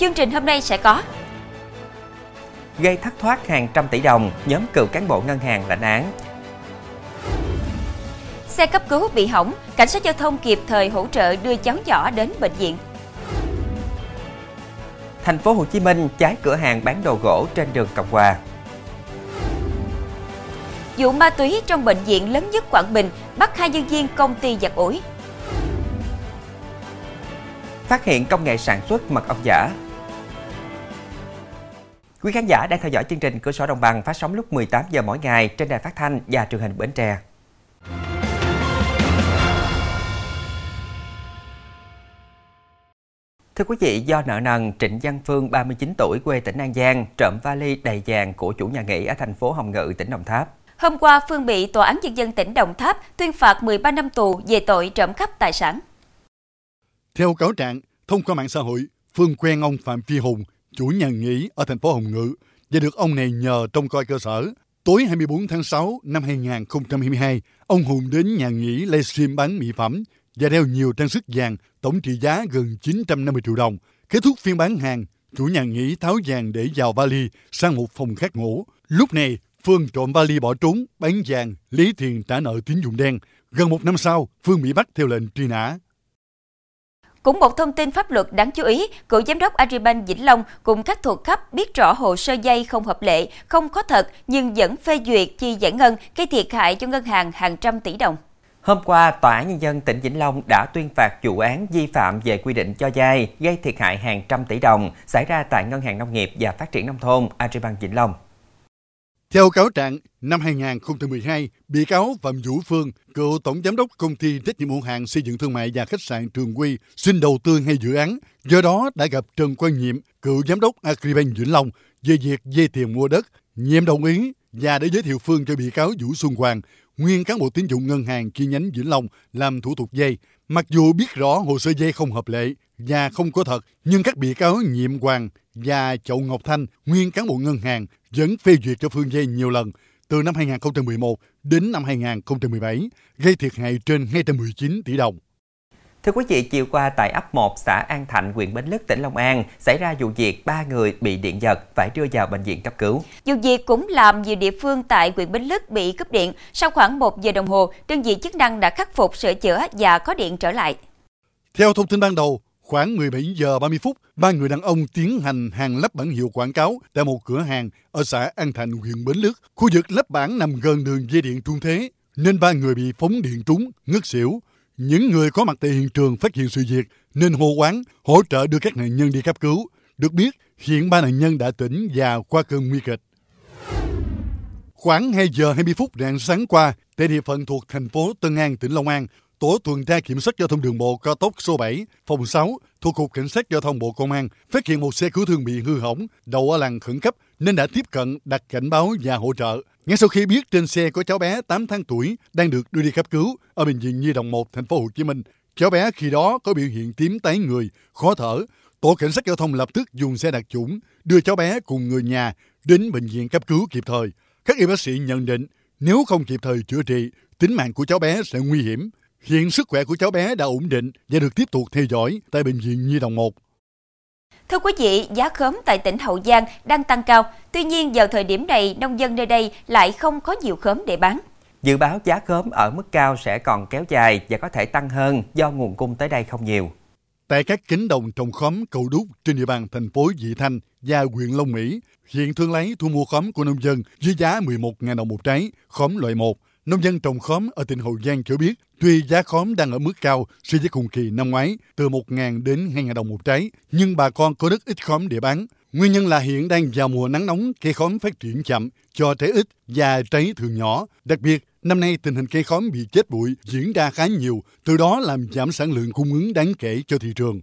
Chương trình hôm nay sẽ có Gây thất thoát hàng trăm tỷ đồng, nhóm cựu cán bộ ngân hàng lãnh án. Xe cấp cứu bị hỏng, cảnh sát giao thông kịp thời hỗ trợ đưa cháu nhỏ đến bệnh viện. Thành phố Hồ Chí Minh cháy cửa hàng bán đồ gỗ trên đường Cộng Hòa. Vụ ma túy trong bệnh viện lớn nhất Quảng Bình bắt hai nhân viên công ty giặt ủi. Phát hiện công nghệ sản xuất mật ong giả. Quý khán giả đang theo dõi chương trình Cửa sổ Đồng bằng phát sóng lúc 18 giờ mỗi ngày trên đài phát thanh và truyền hình Bến Tre. Thưa quý vị, do nợ nần, Trịnh Văn Phương, 39 tuổi, quê tỉnh An Giang, trộm vali đầy vàng của chủ nhà nghỉ ở thành phố Hồng Ngự, tỉnh Đồng Tháp. Hôm qua, Phương bị Tòa án Nhân dân tỉnh Đồng Tháp tuyên phạt 13 năm tù về tội trộm cắp tài sản. Theo cáo trạng, thông qua mạng xã hội, Phương quen ông Phạm Phi Hùng, chủ nhà nghỉ ở thành phố Hồng Ngự và được ông này nhờ trông coi cơ sở. Tối 24 tháng 6 năm 2022, ông Hùng đến nhà nghỉ livestream bán mỹ phẩm và đeo nhiều trang sức vàng tổng trị giá gần 950 triệu đồng. Kết thúc phiên bán hàng, chủ nhà nghỉ tháo vàng để vào vali sang một phòng khác ngủ. Lúc này, Phương trộm vali bỏ trốn, bán vàng, lấy tiền trả nợ tín dụng đen. Gần một năm sau, Phương bị bắt theo lệnh truy nã. Cũng một thông tin pháp luật đáng chú ý, cựu giám đốc Agribank Vĩnh Long cùng các thuộc cấp biết rõ hồ sơ dây không hợp lệ, không có thật nhưng vẫn phê duyệt chi giải ngân gây thiệt hại cho ngân hàng hàng trăm tỷ đồng. Hôm qua, Tòa án Nhân dân tỉnh Vĩnh Long đã tuyên phạt vụ án vi phạm về quy định cho vay gây thiệt hại hàng trăm tỷ đồng xảy ra tại Ngân hàng Nông nghiệp và Phát triển Nông thôn Agribank Vĩnh Long. Theo cáo trạng, năm 2012, bị cáo Phạm Vũ Phương, cựu tổng giám đốc công ty trách nhiệm hữu hạn xây dựng thương mại và khách sạn Trường Quy, xin đầu tư ngay dự án, do đó đã gặp Trần Quang Nhiệm, cựu giám đốc Agribank Vĩnh Long về việc dây tiền mua đất. Nhiệm đồng ý và để giới thiệu Phương cho bị cáo Vũ Xuân Hoàng, nguyên cán bộ tín dụng ngân hàng chi nhánh Vĩnh Long làm thủ tục dây. Mặc dù biết rõ hồ sơ dây không hợp lệ và không có thật, nhưng các bị cáo Nhiệm Hoàng và Chậu Ngọc Thanh, nguyên cán bộ ngân hàng, vẫn phê duyệt cho Phương dây nhiều lần từ năm 2011 đến năm 2017, gây thiệt hại trên 219 tỷ đồng. Thưa quý vị, chiều qua tại ấp 1 xã An Thạnh, huyện Bến Lức, tỉnh Long An xảy ra vụ việc ba người bị điện giật phải đưa vào bệnh viện cấp cứu. Vụ việc cũng làm nhiều địa phương tại huyện Bến Lức bị cúp điện. Sau khoảng 1 giờ đồng hồ, đơn vị chức năng đã khắc phục sửa chữa và có điện trở lại. Theo thông tin ban đầu, khoảng 17 giờ 30 phút, ba người đàn ông tiến hành hàng lắp bản hiệu quảng cáo tại một cửa hàng ở xã An Thạnh, huyện Bến Lức. Khu vực lắp bản nằm gần đường dây điện trung thế, nên ba người bị phóng điện trúng, ngất xỉu. Những người có mặt tại hiện trường phát hiện sự việc nên hô quán, hỗ trợ đưa các nạn nhân đi cấp cứu. Được biết, hiện ba nạn nhân đã tỉnh và qua cơn nguy kịch. Khoảng 2 giờ 20 phút rạng sáng qua, tại địa phận thuộc thành phố Tân An, tỉnh Long An, Tổ tuần tra kiểm soát giao thông đường bộ cao tốc số 7, phòng 6 thuộc Cục Cảnh sát Giao thông Bộ Công an phát hiện một xe cứu thương bị hư hỏng, đầu ở làng khẩn cấp nên đã tiếp cận đặt cảnh báo và hỗ trợ. Ngay sau khi biết trên xe có cháu bé 8 tháng tuổi đang được đưa đi cấp cứu ở bệnh viện Nhi đồng 1 thành phố Hồ Chí Minh. Cháu bé khi đó có biểu hiện tím tái người, khó thở. Tổ cảnh sát giao thông lập tức dùng xe đặc chủng đưa cháu bé cùng người nhà đến bệnh viện cấp cứu kịp thời. Các y bác sĩ nhận định nếu không kịp thời chữa trị, tính mạng của cháu bé sẽ nguy hiểm. Hiện sức khỏe của cháu bé đã ổn định và được tiếp tục theo dõi tại Bệnh viện Nhi đồng 1. Thưa quý vị, giá khóm tại tỉnh Hậu Giang đang tăng cao. Tuy nhiên, vào thời điểm này, nông dân nơi đây lại không có nhiều khóm để bán. Dự báo giá khóm ở mức cao sẽ còn kéo dài và có thể tăng hơn do nguồn cung tới đây không nhiều. Tại các cánh đồng trồng khóm cầu đúc trên địa bàn thành phố Vị Thanh và huyện Long Mỹ, hiện thương lái thu mua khóm của nông dân với giá 11.000 đồng một trái, khóm loại 1 Nông dân trồng khóm ở tỉnh Hậu Giang cho biết, tuy giá khóm đang ở mức cao so với cùng kỳ năm ngoái, từ 1.000 đến 2.000 đồng một trái, nhưng bà con có rất ít khóm để bán. Nguyên nhân là hiện đang vào mùa nắng nóng, cây khóm phát triển chậm, cho trái ít và trái thường nhỏ. Đặc biệt, năm nay tình hình cây khóm bị chết bụi diễn ra khá nhiều, từ đó làm giảm sản lượng cung ứng đáng kể cho thị trường.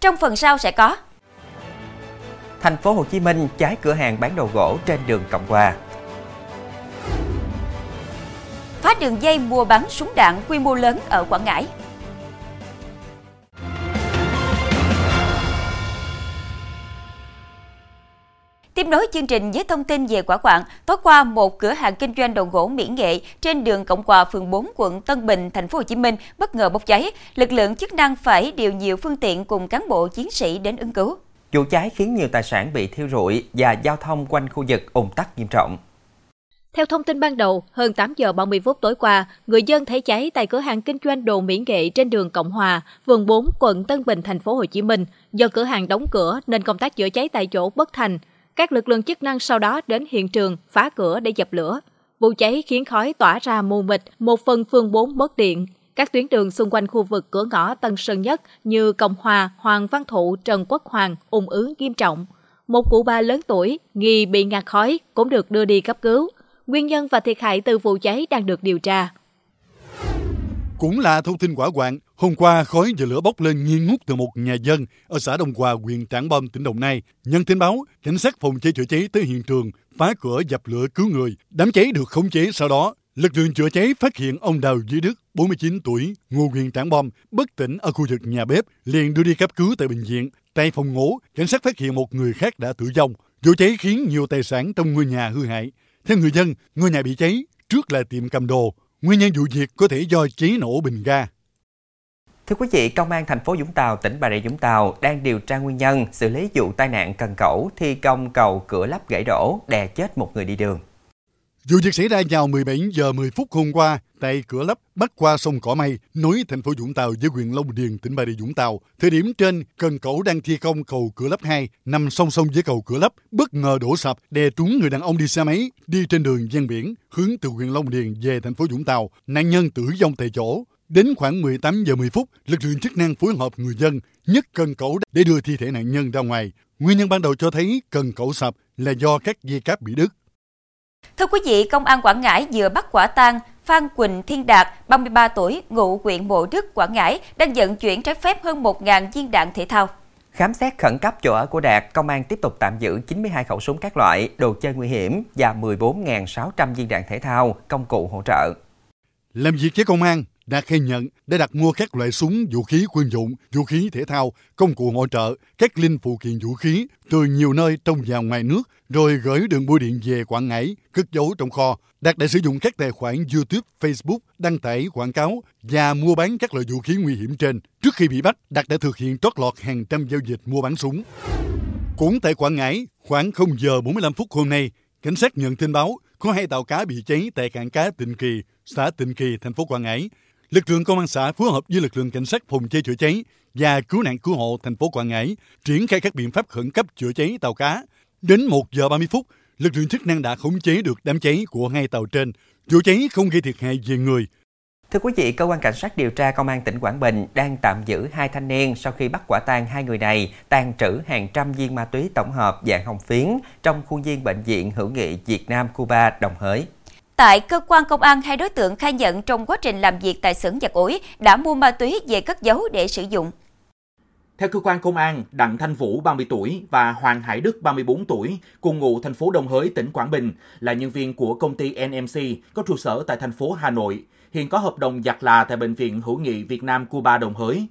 Trong phần sau sẽ có Thành phố Hồ Chí Minh cháy cửa hàng bán đồ gỗ trên đường Cộng Hòa phá đường dây mua bán súng đạn quy mô lớn ở Quảng Ngãi. Tiếp nối chương trình với thông tin về quả quạng, tối qua một cửa hàng kinh doanh đồ gỗ mỹ nghệ trên đường Cộng Hòa phường 4 quận Tân Bình, thành phố Hồ Chí Minh bất ngờ bốc cháy. Lực lượng chức năng phải điều nhiều phương tiện cùng cán bộ chiến sĩ đến ứng cứu. Vụ cháy khiến nhiều tài sản bị thiêu rụi và giao thông quanh khu vực ùn tắc nghiêm trọng. Theo thông tin ban đầu, hơn 8 giờ 30 phút tối qua, người dân thấy cháy tại cửa hàng kinh doanh đồ mỹ nghệ trên đường Cộng Hòa, phường 4, quận Tân Bình, thành phố Hồ Chí Minh. Do cửa hàng đóng cửa nên công tác chữa cháy tại chỗ bất thành. Các lực lượng chức năng sau đó đến hiện trường phá cửa để dập lửa. Vụ cháy khiến khói tỏa ra mù mịt, một phần phường 4 mất điện. Các tuyến đường xung quanh khu vực cửa ngõ Tân Sơn Nhất như Cộng Hòa, Hoàng Văn Thụ, Trần Quốc Hoàng ủng ứ nghiêm trọng. Một cụ bà lớn tuổi, nghi bị ngạt khói, cũng được đưa đi cấp cứu. Nguyên nhân và thiệt hại từ vụ cháy đang được điều tra. Cũng là thông tin quả quạng, hôm qua khói và lửa bốc lên nghi ngút từ một nhà dân ở xã Đông Hòa, huyện Trảng Bom, tỉnh Đồng Nai. Nhân tin báo, cảnh sát phòng cháy chữa cháy tới hiện trường, phá cửa dập lửa cứu người. Đám cháy được khống chế sau đó. Lực lượng chữa cháy phát hiện ông Đào Duy Đức, 49 tuổi, ngụ huyện Trảng Bom, bất tỉnh ở khu vực nhà bếp, liền đưa đi cấp cứu tại bệnh viện. Tại phòng ngủ, cảnh sát phát hiện một người khác đã tử vong. Vụ cháy khiến nhiều tài sản trong ngôi nhà hư hại. Theo người dân, ngôi nhà bị cháy trước là tiệm cầm đồ. Nguyên nhân vụ việc có thể do cháy nổ bình ga. Thưa quý vị, Công an thành phố Vũng Tàu, tỉnh Bà Rịa Vũng Tàu đang điều tra nguyên nhân xử lý vụ tai nạn cần cẩu thi công cầu cửa lắp gãy đổ đè chết một người đi đường. Vụ việc xảy ra vào 17 giờ 10 phút hôm qua tại cửa lấp bắc qua sông Cỏ Mây, nối thành phố Vũng Tàu với huyện Long Điền, tỉnh Bà Rịa Vũng Tàu. Thời điểm trên, cần cẩu đang thi công cầu cửa lấp 2 nằm song song với cầu cửa lấp, bất ngờ đổ sập đè trúng người đàn ông đi xe máy đi trên đường ven biển hướng từ huyện Long Điền về thành phố Vũng Tàu. Nạn nhân tử vong tại chỗ. Đến khoảng 18 giờ 10 phút, lực lượng chức năng phối hợp người dân nhấc cần cẩu để đưa thi thể nạn nhân ra ngoài. Nguyên nhân ban đầu cho thấy cần cẩu sập là do các dây cáp bị đứt. Thưa quý vị, Công an Quảng Ngãi vừa bắt quả tang Phan Quỳnh Thiên Đạt, 33 tuổi, ngụ huyện Mộ Đức, Quảng Ngãi, đang vận chuyển trái phép hơn 1.000 viên đạn thể thao. Khám xét khẩn cấp chỗ ở của Đạt, công an tiếp tục tạm giữ 92 khẩu súng các loại, đồ chơi nguy hiểm và 14.600 viên đạn thể thao, công cụ hỗ trợ. Làm việc với công an, Đạt khai nhận đã đặt mua các loại súng, vũ khí quân dụng, vũ khí thể thao, công cụ hỗ trợ, các linh phụ kiện vũ khí từ nhiều nơi trong và ngoài nước, rồi gửi đường bưu điện về Quảng Ngãi, cất giấu trong kho. Đạt đã sử dụng các tài khoản YouTube, Facebook đăng tải quảng cáo và mua bán các loại vũ khí nguy hiểm trên. Trước khi bị bắt, Đạt đã thực hiện trót lọt hàng trăm giao dịch mua bán súng. Cũng tại Quảng Ngãi, khoảng 0 giờ 45 phút hôm nay, cảnh sát nhận tin báo có hai tàu cá bị cháy tại cảng cá Tịnh Kỳ, xã Tịnh Kỳ, thành phố Quảng Ngãi. Lực lượng công an xã phối hợp với lực lượng cảnh sát phòng cháy chữa cháy và cứu nạn cứu hộ thành phố Quảng Ngãi triển khai các biện pháp khẩn cấp chữa cháy tàu cá. Đến 1 giờ 30 phút, lực lượng chức năng đã khống chế được đám cháy của hai tàu trên. Vụ cháy không gây thiệt hại về người. Thưa quý vị, cơ quan cảnh sát điều tra công an tỉnh Quảng Bình đang tạm giữ hai thanh niên sau khi bắt quả tang hai người này tàn trữ hàng trăm viên ma túy tổng hợp dạng hồng phiến trong khuôn viên bệnh viện hữu nghị Việt Nam Cuba Đồng Hới. Tại cơ quan công an, hai đối tượng khai nhận trong quá trình làm việc tại xưởng giặt ủi đã mua ma túy về cất giấu để sử dụng. Theo cơ quan công an, Đặng Thanh Vũ 30 tuổi và Hoàng Hải Đức 34 tuổi, cùng ngụ thành phố Đồng Hới, tỉnh Quảng Bình, là nhân viên của công ty NMC có trụ sở tại thành phố Hà Nội, hiện có hợp đồng giặt là tại bệnh viện hữu nghị Việt Nam Cuba Đồng Hới.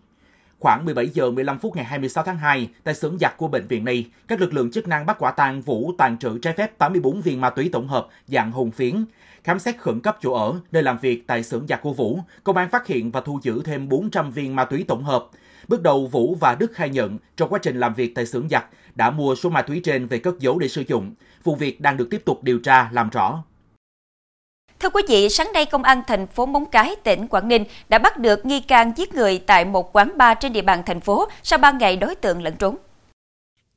Khoảng 17 giờ 15 phút ngày 26 tháng 2, tại xưởng giặt của bệnh viện này, các lực lượng chức năng bắt quả tang Vũ tàn trữ trái phép 84 viên ma túy tổng hợp dạng hồng phiến. Khám xét khẩn cấp chỗ ở, nơi làm việc tại xưởng giặt của Vũ, công an phát hiện và thu giữ thêm 400 viên ma túy tổng hợp. Bước đầu Vũ và Đức khai nhận trong quá trình làm việc tại xưởng giặt đã mua số ma túy trên về cất giấu để sử dụng. Vụ việc đang được tiếp tục điều tra làm rõ. Thưa quý vị, sáng nay Công an thành phố Móng Cái, tỉnh Quảng Ninh đã bắt được nghi can giết người tại một quán bar trên địa bàn thành phố sau 3 ngày đối tượng lẫn trốn.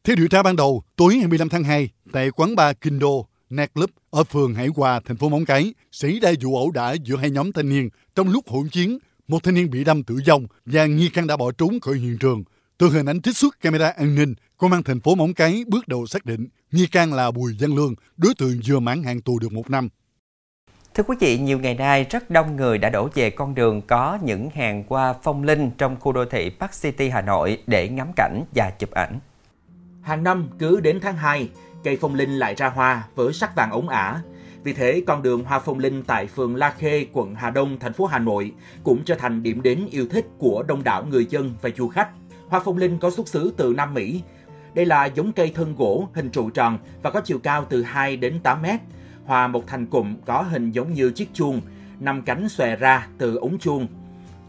Theo điều tra ban đầu, tối 25 tháng 2, tại quán bar Kindo, Nightclub ở phường Hải Hòa, thành phố Móng Cái, xảy ra vụ ẩu đả giữa hai nhóm thanh niên. Trong lúc hỗn chiến, một thanh niên bị đâm tử vong và nghi can đã bỏ trốn khỏi hiện trường. Từ hình ảnh trích xuất camera an ninh, công an thành phố Móng Cái bước đầu xác định nghi can là Bùi Văn Lương, đối tượng vừa mãn hạn tù được một năm. Thưa quý vị, nhiều ngày nay rất đông người đã đổ về con đường có những hàng qua phong linh trong khu đô thị Park City Hà Nội để ngắm cảnh và chụp ảnh. Hàng năm cứ đến tháng 2, cây phong linh lại ra hoa với sắc vàng ống ả. Vì thế, con đường hoa phong linh tại phường La Khê, quận Hà Đông, thành phố Hà Nội cũng trở thành điểm đến yêu thích của đông đảo người dân và du khách. Hoa phong linh có xuất xứ từ Nam Mỹ. Đây là giống cây thân gỗ, hình trụ tròn và có chiều cao từ 2 đến 8 mét. Hoa một thành cụm có hình giống như chiếc chuông, năm cánh xòe ra từ ống chuông.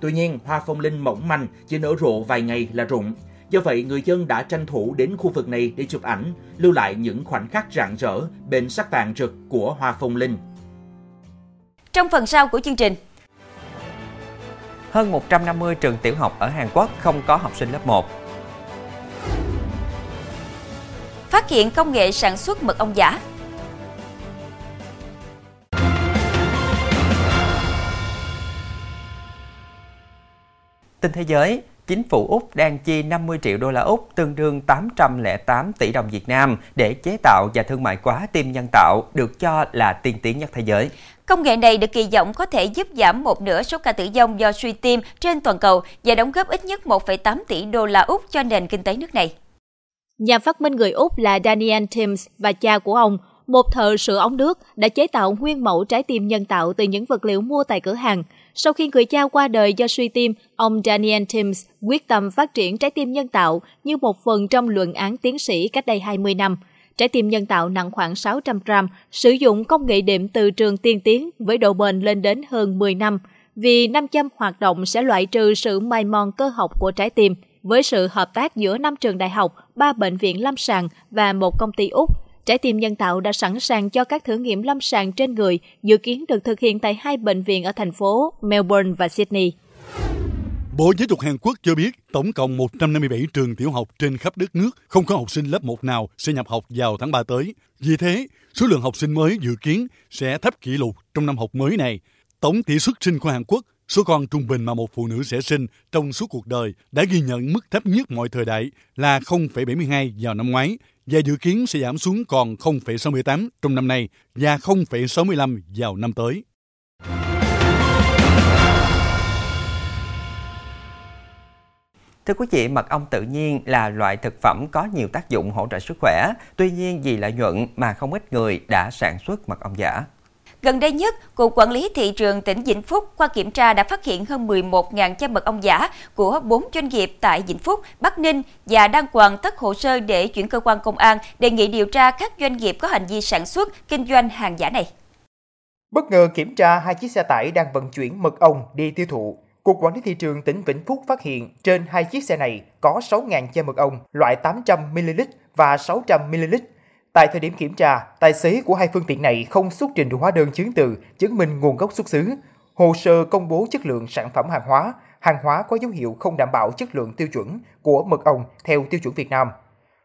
Tuy nhiên, hoa phong linh mỏng manh chỉ nở rộ vài ngày là rụng. Do vậy, người dân đã tranh thủ đến khu vực này để chụp ảnh, lưu lại những khoảnh khắc rạng rỡ bên sắc vàng rực của hoa phong linh. Trong phần sau của chương trình, hơn 150 trường tiểu học ở Hàn Quốc không có học sinh lớp 1. Phát hiện công nghệ sản xuất mật ong giả. Tin thế giới, chính phủ Úc đang chi 50 triệu đô la Úc tương đương 808 tỷ đồng Việt Nam để chế tạo và thương mại quá tim nhân tạo được cho là tiên tiến nhất thế giới. Công nghệ này được kỳ vọng có thể giúp giảm một nửa số ca tử vong do suy tim trên toàn cầu và đóng góp ít nhất 1,8 tỷ đô la Úc cho nền kinh tế nước này. Nhà phát minh người Úc là Daniel Timms và cha của ông, một thợ sửa ống nước, đã chế tạo nguyên mẫu trái tim nhân tạo từ những vật liệu mua tại cửa hàng. Sau khi người cha qua đời do suy tim, ông Daniel Timms quyết tâm phát triển trái tim nhân tạo như một phần trong luận án tiến sĩ cách đây 20 năm. Trái tim nhân tạo nặng khoảng 600 gram, sử dụng công nghệ đệm từ trường tiên tiến với độ bền lên đến hơn 10 năm, vì nam châm hoạt động sẽ loại trừ sự mài mòn cơ học của trái tim. Với sự hợp tác giữa năm trường đại học, ba bệnh viện lâm sàng và một công ty Úc, trái tim nhân tạo đã sẵn sàng cho các thử nghiệm lâm sàng trên người, dự kiến được thực hiện tại hai bệnh viện ở thành phố Melbourne và Sydney. Bộ Giáo dục Hàn Quốc cho biết tổng cộng 157 trường tiểu học trên khắp đất nước không có học sinh lớp 1 nào sẽ nhập học vào tháng 3 tới. Vì thế, số lượng học sinh mới dự kiến sẽ thấp kỷ lục trong năm học mới này. Tổng tỷ suất sinh của Hàn Quốc, số con trung bình mà một phụ nữ sẽ sinh trong suốt cuộc đời đã ghi nhận mức thấp nhất mọi thời đại là 0,72 vào năm ngoái và dự kiến sẽ giảm xuống còn 0,68 trong năm nay và 0,65 vào năm tới. Thưa quý vị, mật ong tự nhiên là loại thực phẩm có nhiều tác dụng hỗ trợ sức khỏe, tuy nhiên vì lợi nhuận mà không ít người đã sản xuất mật ong giả. Gần đây nhất, Cục Quản lý Thị trường tỉnh Vĩnh Phúc qua kiểm tra đã phát hiện hơn 11.000 chai mật ong giả của 4 doanh nghiệp tại Vĩnh Phúc, Bắc Ninh và đang hoàn tất hồ sơ để chuyển cơ quan công an đề nghị điều tra các doanh nghiệp có hành vi sản xuất, kinh doanh hàng giả này. Bất ngờ kiểm tra hai chiếc xe tải đang vận chuyển mật ong đi tiêu thụ. Cục Quản lý Thị trường tỉnh Vĩnh Phúc phát hiện trên hai chiếc xe này có 6.000 chai mật ong loại 800ml và 600ml Tại thời điểm kiểm tra, tài xế của hai phương tiện này không xuất trình được hóa đơn chứng từ chứng minh nguồn gốc xuất xứ, hồ sơ công bố chất lượng sản phẩm hàng hóa, hàng hóa có dấu hiệu không đảm bảo chất lượng tiêu chuẩn của mật ong theo tiêu chuẩn Việt Nam.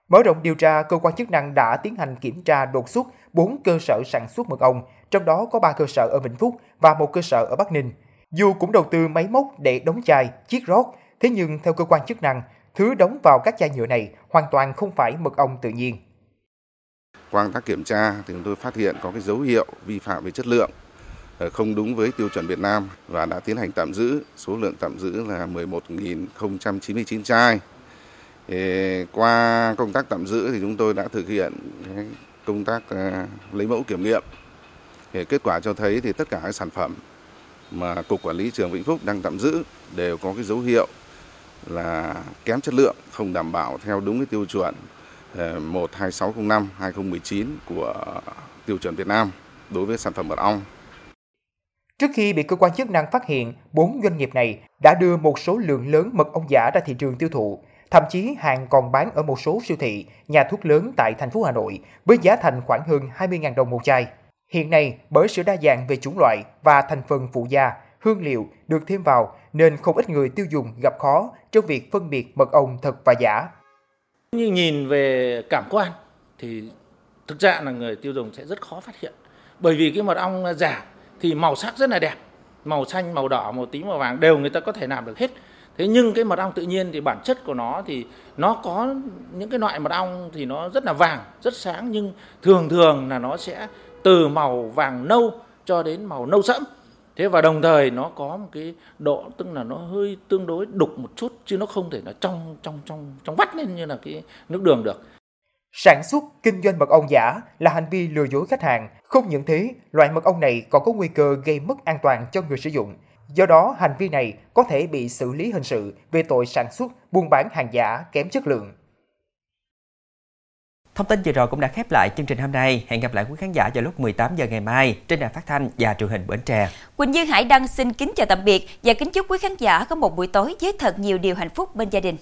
Mở rộng điều tra, cơ quan chức năng đã tiến hành kiểm tra đột xuất 4 cơ sở sản xuất mật ong, trong đó có 3 cơ sở ở Vĩnh Phúc và một cơ sở ở Bắc Ninh. Dù cũng đầu tư máy móc để đóng chai, chiết rót, thế nhưng theo cơ quan chức năng, thứ đóng vào các chai nhựa này hoàn toàn không phải mật ong tự nhiên. Qua công tác kiểm tra thì chúng tôi phát hiện có cái dấu hiệu vi phạm về chất lượng ờ, không đúng với tiêu chuẩn Việt Nam và đã tiến hành tạm giữ. Số lượng tạm giữ là 11.099 chai. Qua công tác tạm giữ thì chúng tôi đã thực hiện công tác ờ, lấy mẫu kiểm nghiệm. Kết quả cho thấy thì tất cả các sản phẩm mà Cục Quản lý Trường Vĩnh Phúc đang tạm giữ đều có cái dấu hiệu là kém chất lượng, không đảm bảo theo đúng cái tiêu chuẩn 12605 2019 của tiêu chuẩn Việt Nam đối với sản phẩm mật ong. Trước khi bị cơ quan chức năng phát hiện, bốn doanh nghiệp này đã đưa một số lượng lớn mật ong giả ra thị trường tiêu thụ. Thậm chí hàng còn bán ở một số siêu thị, nhà thuốc lớn tại thành phố Hà Nội với giá thành khoảng hơn 20.000 đồng một chai. Hiện nay, bởi sự đa dạng về chủng loại và thành phần phụ gia, hương liệu được thêm vào nên không ít người tiêu dùng gặp khó trong việc phân biệt mật ong thật và giả. Như nhìn về cảm quan thì thực ra là người tiêu dùng sẽ rất khó phát hiện. Bởi vì cái mật ong giả thì màu sắc rất là đẹp, màu xanh, màu đỏ, màu tím, màu vàng đều người ta có thể làm được hết. Thế nhưng cái mật ong tự nhiên thì bản chất của nó thì nó có những cái loại mật ong thì nó rất là vàng, rất sáng nhưng thường thường là nó sẽ từ màu vàng nâu cho đến màu nâu sẫm thế và đồng thời nó có một cái độ tức là nó hơi tương đối đục một chút chứ nó không thể là trong trong trong trong vắt lên như là cái nước đường được Sản xuất, kinh doanh mật ong giả là hành vi lừa dối khách hàng. Không những thế, loại mật ong này còn có nguy cơ gây mất an toàn cho người sử dụng. Do đó, hành vi này có thể bị xử lý hình sự về tội sản xuất, buôn bán hàng giả kém chất lượng. Thông tin vừa rồi cũng đã khép lại chương trình hôm nay. Hẹn gặp lại quý khán giả vào lúc 18 giờ ngày mai trên đài phát thanh và truyền hình Bến Tre. Quỳnh Dương Hải Đăng xin kính chào tạm biệt và kính chúc quý khán giả có một buổi tối với thật nhiều điều hạnh phúc bên gia đình.